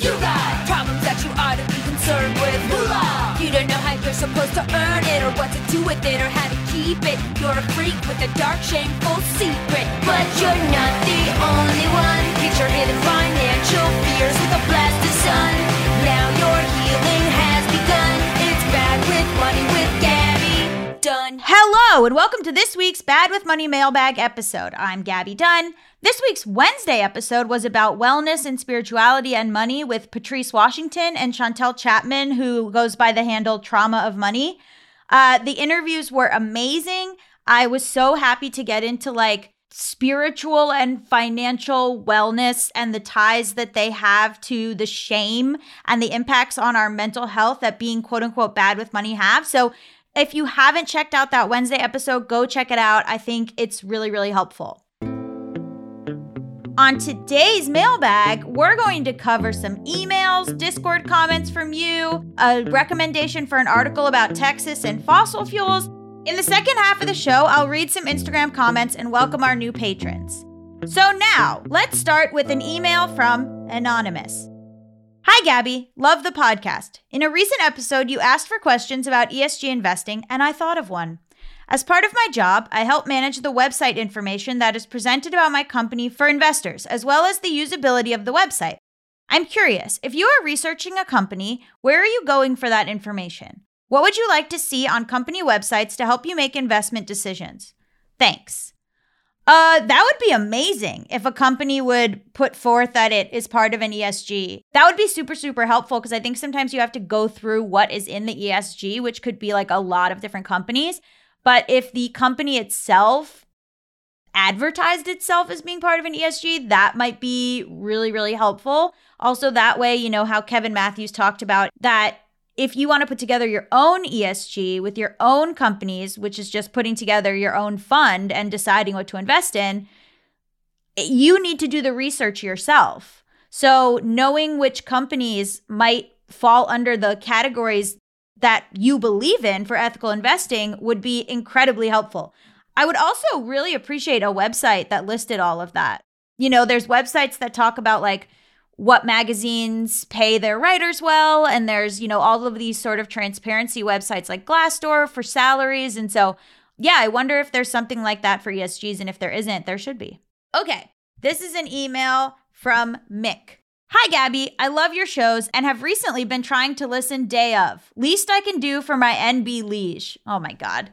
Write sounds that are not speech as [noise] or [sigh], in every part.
You got problems that you ought to be concerned with. Moolah. You don't know how you're supposed to earn it, or what to do with it, or how to keep it. You're a freak with a dark, shameful secret. But you're not the only one. Get your hidden financial fears with a blast of sun. Now your healing has begun. It's bad with money with Gaby Dunn. Hello, and welcome to this week's Bad with Money mailbag episode. I'm Gaby Dunn. This week's Wednesday episode was about wellness and spirituality and money with Patrice Washington and Chantel Chapman, who goes by the handle Trauma of Money. Uh, the interviews were amazing. I was so happy to get into like spiritual and financial wellness and the ties that they have to the shame and the impacts on our mental health that being quote unquote bad with money have. So if you haven't checked out that Wednesday episode, go check it out. I think it's really, really helpful. On today's mailbag, we're going to cover some emails, Discord comments from you, a recommendation for an article about Texas and fossil fuels. In the second half of the show, I'll read some Instagram comments and welcome our new patrons. So now, let's start with an email from Anonymous. Hi, Gaby. Love the podcast. In a recent episode, you asked for questions about ESG investing, and I thought of one. As part of my job, I help manage the website information that is presented about my company for investors, as well as the usability of the website. I'm curious, if you are researching a company, where are you going for that information? What would you like to see on company websites to help you make investment decisions? Thanks. Uh, that would be amazing if a company would put forth that it is part of an ESG. That would be super, super helpful because I think sometimes you have to go through what is in the ESG, which could be like a lot of different companies. But if the company itself advertised itself as being part of an ESG, that might be really, really helpful. Also, that way, you know, how Kevin Matthews talked about that if you want to put together your own ESG with your own companies, which is just putting together your own fund and deciding what to invest in, eh, you need to do the research yourself. So, knowing which companies might fall under the categories that you believe in for ethical investing would be incredibly helpful. I would also really appreciate a website that listed all of that. You know, there's websites that talk about like what magazines pay their writers well, and there's, you know, all of these sort of transparency websites like Glassdoor for salaries. And so, yeah, I wonder if there's something like that for ESGs. And if there isn't, there should be. Okay, this is an email from Mick. Hi, Gaby. I love your shows and have recently been trying to listen day of. Least I can do for my NB liege. Oh my God.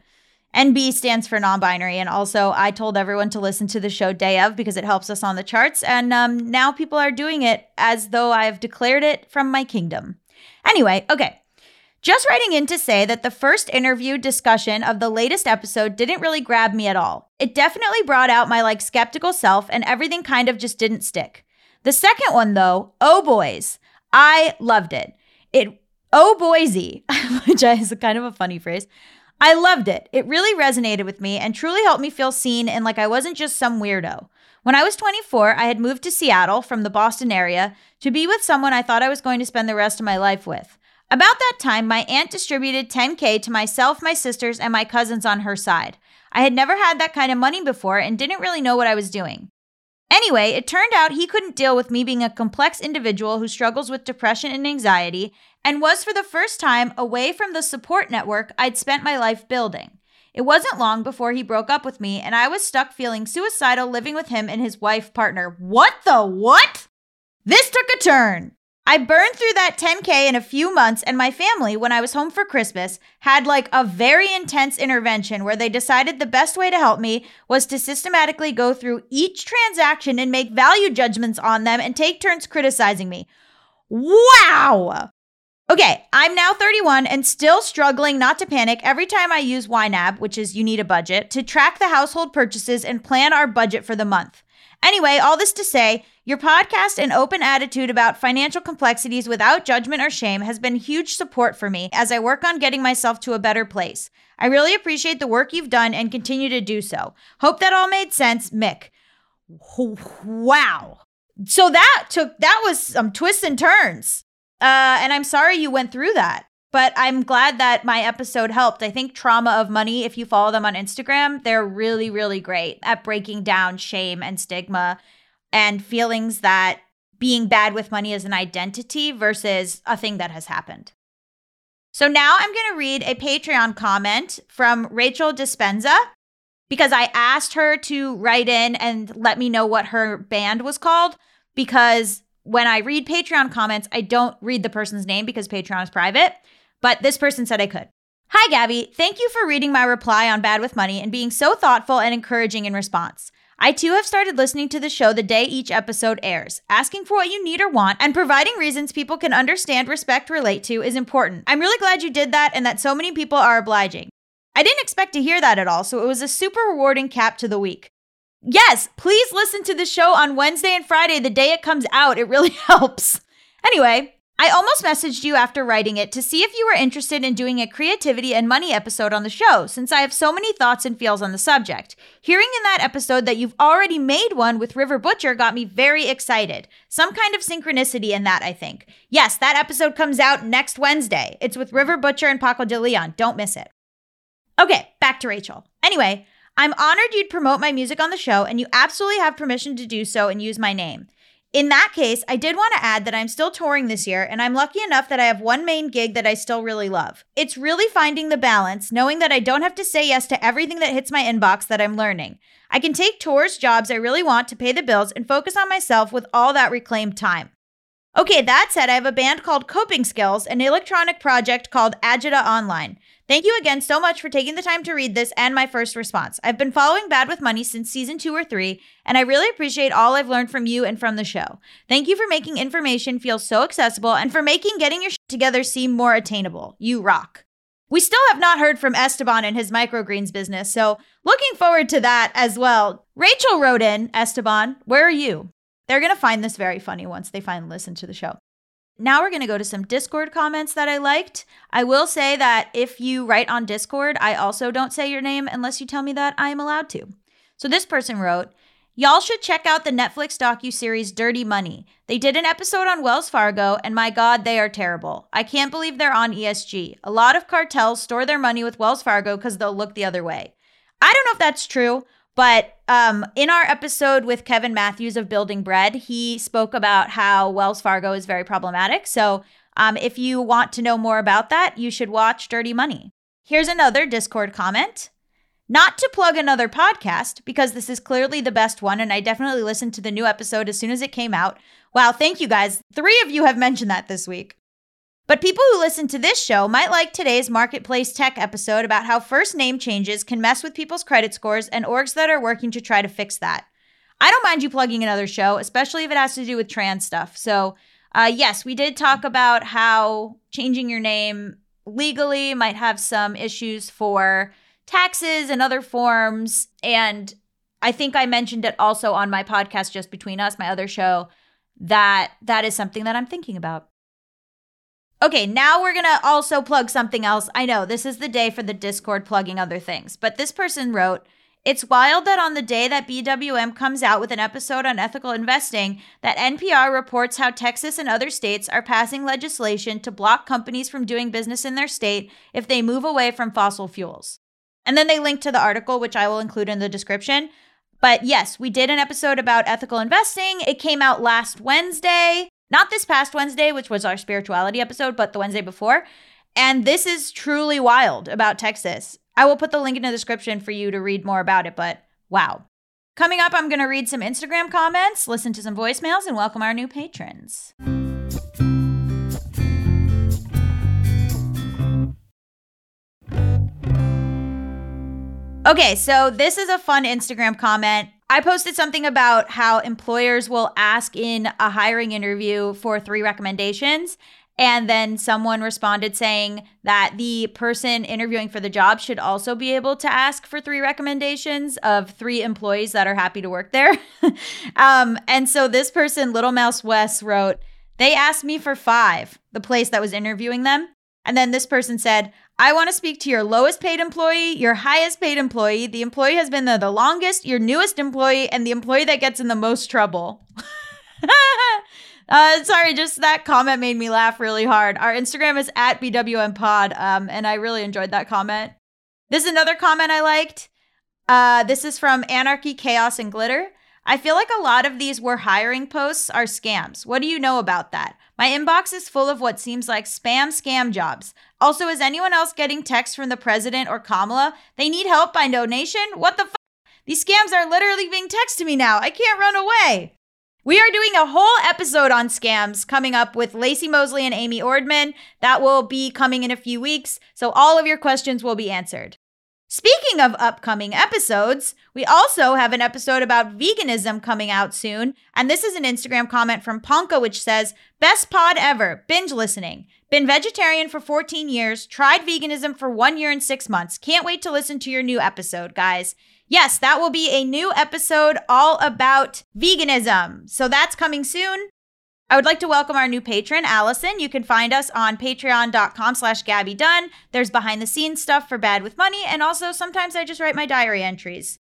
NB stands for non binary. And also, I told everyone to listen to the show day of because it helps us on the charts. And um, now people are doing it as though I've declared it from my kingdom. Anyway, okay. Just writing in to say that the first interview discussion of the latest episode didn't really grab me at all. It definitely brought out my like skeptical self, and everything kind of just didn't stick. The second one, though, Oh Boys, I loved it. It Oh Boise, [laughs] which is kind of a funny phrase. I loved it. It really resonated with me and truly helped me feel seen and like I wasn't just some weirdo. When I was 24, I had moved to Seattle from the Boston area to be with someone I thought I was going to spend the rest of my life with. About that time, my aunt distributed 10K to myself, my sisters, and my cousins on her side. I had never had that kind of money before and didn't really know what I was doing. Anyway, it turned out he couldn't deal with me being a complex individual who struggles with depression and anxiety and was for the first time away from the support network I'd spent my life building. It wasn't long before he broke up with me and I was stuck feeling suicidal living with him and his wife partner. What the what? This took a turn. I burned through that 10K in a few months, and my family, when I was home for Christmas, had like a very intense intervention where they decided the best way to help me was to systematically go through each transaction and make value judgments on them and take turns criticizing me. Wow! Okay, I'm now 31 and still struggling not to panic every time I use YNAB, which is you need a budget, to track the household purchases and plan our budget for the month. Anyway, all this to say, your podcast and open attitude about financial complexities without judgment or shame has been huge support for me as I work on getting myself to a better place. I really appreciate the work you've done and continue to do so. Hope that all made sense, Mick. Wow. So that took that was some twists and turns. Uh and I'm sorry you went through that but I'm glad that my episode helped. I think Trauma of Money, if you follow them on Instagram, they're really, really great at breaking down shame and stigma and feelings that being bad with money is an identity versus a thing that has happened. So now I'm going to read a Patreon comment from Rachel Dispenza because I asked her to write in and let me know what her band was called because when I read Patreon comments, I don't read the person's name because Patreon is private, but this person said I could. Hi, Gaby. Thank you for reading my reply on Bad with Money and being so thoughtful and encouraging in response. I too have started listening to the show the day each episode airs. Asking for what you need or want and providing reasons people can understand, respect, relate to is important. I'm really glad you did that and that so many people are obliging. I didn't expect to hear that at all, so it was a super rewarding cap to the week. Yes, please listen to the show on Wednesday and Friday, the day it comes out. It really [laughs] helps. Anyway, I almost messaged you after writing it to see if you were interested in doing a creativity and money episode on the show, since I have so many thoughts and feels on the subject. Hearing in that episode that you've already made one with River Butcher got me very excited. Some kind of synchronicity in that, I think. Yes, that episode comes out next Wednesday. It's with River Butcher and Paco de Leon. Don't miss it. Okay, back to Rachel. Anyway, I'm honored you'd promote my music on the show, and you absolutely have permission to do so and use my name. In that case, I did want to add that I'm still touring this year, and I'm lucky enough that I have one main gig that I still really love. It's really finding the balance, knowing that I don't have to say yes to everything that hits my inbox that I'm learning. I can take tours, jobs I really want to pay the bills, and focus on myself with all that reclaimed time. Okay, that said, I have a band called Coping Skills, an electronic project called Agita Online. Thank you again so much for taking the time to read this and my first response. I've been following Bad with Money since season two or three, and I really appreciate all I've learned from you and from the show. Thank you for making information feel so accessible and for making getting your shit together seem more attainable. You rock. We still have not heard from Esteban and his microgreens business, so looking forward to that as well. Rachel wrote in, Esteban, where are you? They're going to find this very funny once they finally listen to the show. Now we're going to go to some Discord comments that I liked. I will say that if you write on Discord, I also don't say your name unless you tell me that I am allowed to. So this person wrote, Y'all should check out the Netflix docu-series Dirty Money. They did an episode on Wells Fargo, and my God, they are terrible. I can't believe they're on ESG. A lot of cartels store their money with Wells Fargo because they'll look the other way. I don't know if that's true. But um, in our episode with Kevin Matthews of Building Bread, he spoke about how Wells Fargo is very problematic. So um, if you want to know more about that, you should watch Dirty Money. Here's another Discord comment. Not to plug another podcast, because this is clearly the best one, and I definitely listened to the new episode as soon as it came out. Wow, thank you guys. Three of you have mentioned that this week. But people who listen to this show might like today's Marketplace Tech episode about how first name changes can mess with people's credit scores and orgs that are working to try to fix that. I don't mind you plugging another show, especially if it has to do with trans stuff. So, uh, yes, we did talk about how changing your name legally might have some issues for taxes and other forms. And I think I mentioned it also on my podcast, Just Between Us, my other show, that that is something that I'm thinking about. Okay, now we're gonna also plug something else. I know this is the day for the Discord plugging other things, but this person wrote, it's wild that on the day that BWM comes out with an episode on ethical investing, that NPR reports how Texas and other states are passing legislation to block companies from doing business in their state if they move away from fossil fuels. And then they link to the article, which I will include in the description. But yes, we did an episode about ethical investing. It came out last Wednesday. Not this past Wednesday, which was our spirituality episode, but the Wednesday before. And this is truly wild about Texas. I will put the link in the description for you to read more about it, but wow. Coming up, I'm going to read some Instagram comments, listen to some voicemails, and welcome our new patrons. Okay, so this is a fun Instagram comment. I posted something about how employers will ask in a hiring interview for three recommendations. And then someone responded saying that the person interviewing for the job should also be able to ask for three recommendations of three employees that are happy to work there. [laughs] um, and so this person, Little Mouse West, wrote, They asked me for five, the place that was interviewing them. And then this person said, I want to speak to your lowest paid employee, your highest paid employee, the employee has been there the longest, your newest employee, and the employee that gets in the most trouble. [laughs] uh, sorry, just that comment made me laugh really hard. Our Instagram is at BWM Pod, um, and I really enjoyed that comment. This is another comment I liked. Uh, this is from Anarchy, Chaos, and Glitter. I feel like a lot of these we're hiring posts are scams. What do you know about that? My inbox is full of what seems like spam scam jobs. Also, is anyone else getting texts from the president or Kamala? They need help by donation? What the fuck? These scams are literally being texted to me now. I can't run away. We are doing a whole episode on scams coming up with Lacey Mosley and Amy Ordman. That will be coming in a few weeks, so all of your questions will be answered. Speaking of upcoming episodes, we also have an episode about veganism coming out soon. And this is an Instagram comment from Ponka, which says, Best pod ever, binge listening. Been vegetarian for 14 years, tried veganism for one year and six months. Can't wait to listen to your new episode, guys. Yes, that will be a new episode all about veganism. So that's coming soon. I would like to welcome our new patron, Allison. You can find us on patreon.com slash Gaby Dunn. There's behind the scenes stuff for Bad with Money, and also sometimes I just write my diary entries.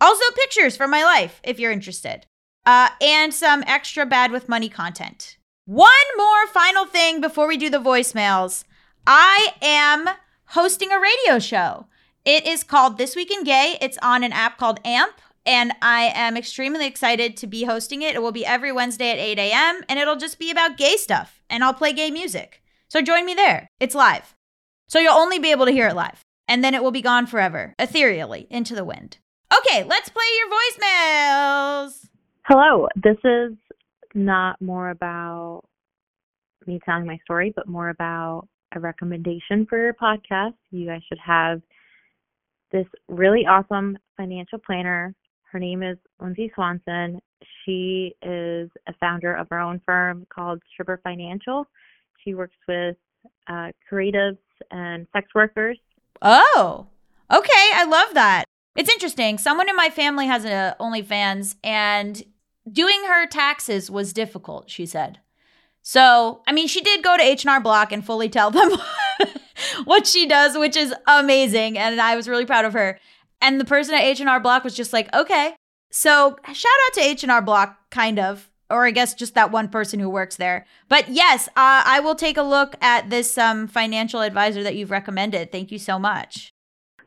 Also, pictures from my life, if you're interested. Uh, and some extra Bad with Money content. One more final thing before we do the voicemails. I am hosting a radio show. It is called This Week in Gay. It's on an app called AMP and I am extremely excited to be hosting it. It will be every Wednesday at 8 a.m., and it'll just be about gay stuff, and I'll play gay music. So join me there. It's live. So you'll only be able to hear it live, and then it will be gone forever, ethereally, into the wind. Okay, let's play your voicemails. Hello, this is not more about me telling my story, but more about a recommendation for your podcast. You guys should have this really awesome financial planner her name is Lindsay Swanson. She is a founder of her own firm called Stripper Financial. She works with uh, creatives and sex workers. Oh, okay. I love that. It's interesting. Someone in my family has a OnlyFans, and doing her taxes was difficult. She said. So, I mean, she did go to H&R Block and fully tell them [laughs] what she does, which is amazing, and I was really proud of her. And the person at H&R Block was just like, okay. So shout out to H&R Block, kind of. Or I guess just that one person who works there. But yes, uh, I will take a look at this um, financial advisor that you've recommended. Thank you so much.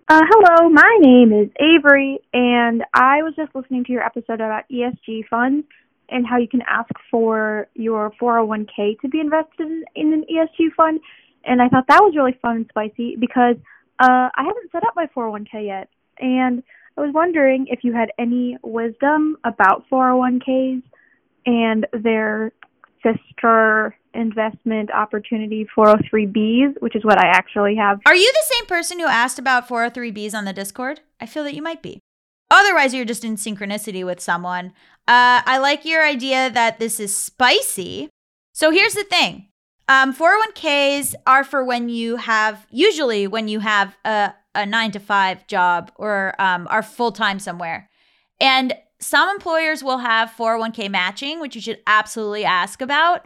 Uh, hello, my name is Avery, and I was just listening to your episode about ESG funds and how you can ask for your 401k to be invested in, in an ESG fund. And I thought that was really fun and spicy because uh, I haven't set up my 401k yet and I was wondering if you had any wisdom about 401ks and their sister investment opportunity 403bs, which is what I actually have. Are you the same person who asked about 403bs on the Discord? I feel that you might be. Otherwise, you're just in synchronicity with someone. Uh, I like your idea that this is spicy. So here's the thing um, 401ks are for when you have, usually, when you have a, a nine to five job or um, are full time somewhere. And some employers will have 401k matching, which you should absolutely ask about.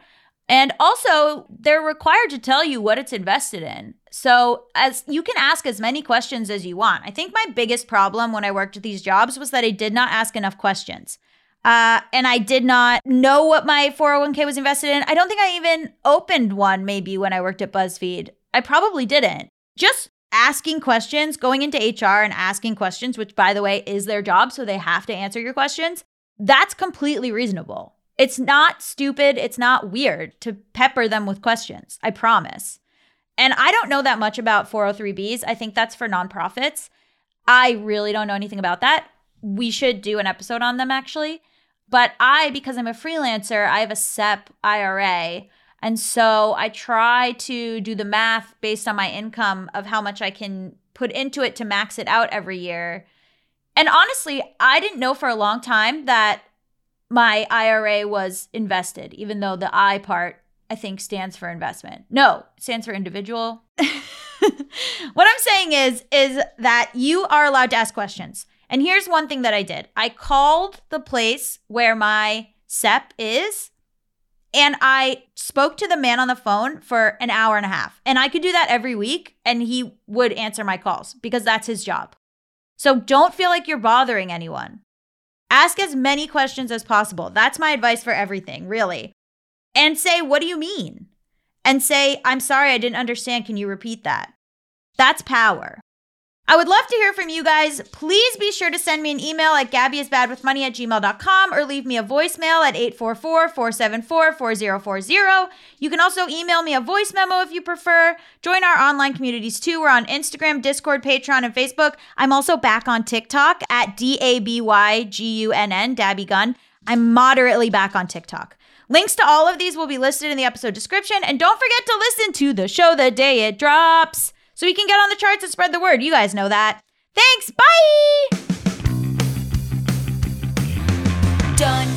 And also, they're required to tell you what it's invested in. So, as you can ask as many questions as you want. I think my biggest problem when I worked at these jobs was that I did not ask enough questions. Uh, and I did not know what my 401k was invested in. I don't think I even opened one maybe when I worked at BuzzFeed. I probably didn't. Just asking questions, going into HR and asking questions, which by the way is their job, so they have to answer your questions, that's completely reasonable. It's not stupid, it's not weird to pepper them with questions. I promise. And I don't know that much about 403bs. I think that's for nonprofits. I really don't know anything about that. We should do an episode on them actually. But I, because I'm a freelancer, I have a SEP IRA and so I try to do the math based on my income of how much I can put into it to max it out every year. And honestly, I didn't know for a long time that my IRA was invested, even though the I part I think stands for investment. No, stands for individual. [laughs] what I'm saying is is that you are allowed to ask questions. And here's one thing that I did. I called the place where my SEP is and I spoke to the man on the phone for an hour and a half. And I could do that every week, and he would answer my calls because that's his job. So don't feel like you're bothering anyone. Ask as many questions as possible. That's my advice for everything, really. And say, What do you mean? And say, I'm sorry, I didn't understand. Can you repeat that? That's power. I would love to hear from you guys. Please be sure to send me an email at gabbyisbadwithmoney at gmail.com or leave me a voicemail at 844-474-4040. You can also email me a voice memo if you prefer. Join our online communities too. We're on Instagram, Discord, Patreon, and Facebook. I'm also back on TikTok at D-A-B-Y-G-U-N-N, Dabby Gun. I'm moderately back on TikTok. Links to all of these will be listed in the episode description. And don't forget to listen to the show the day it drops so we can get on the charts and spread the word. You guys know that. Thanks. Bye. Done.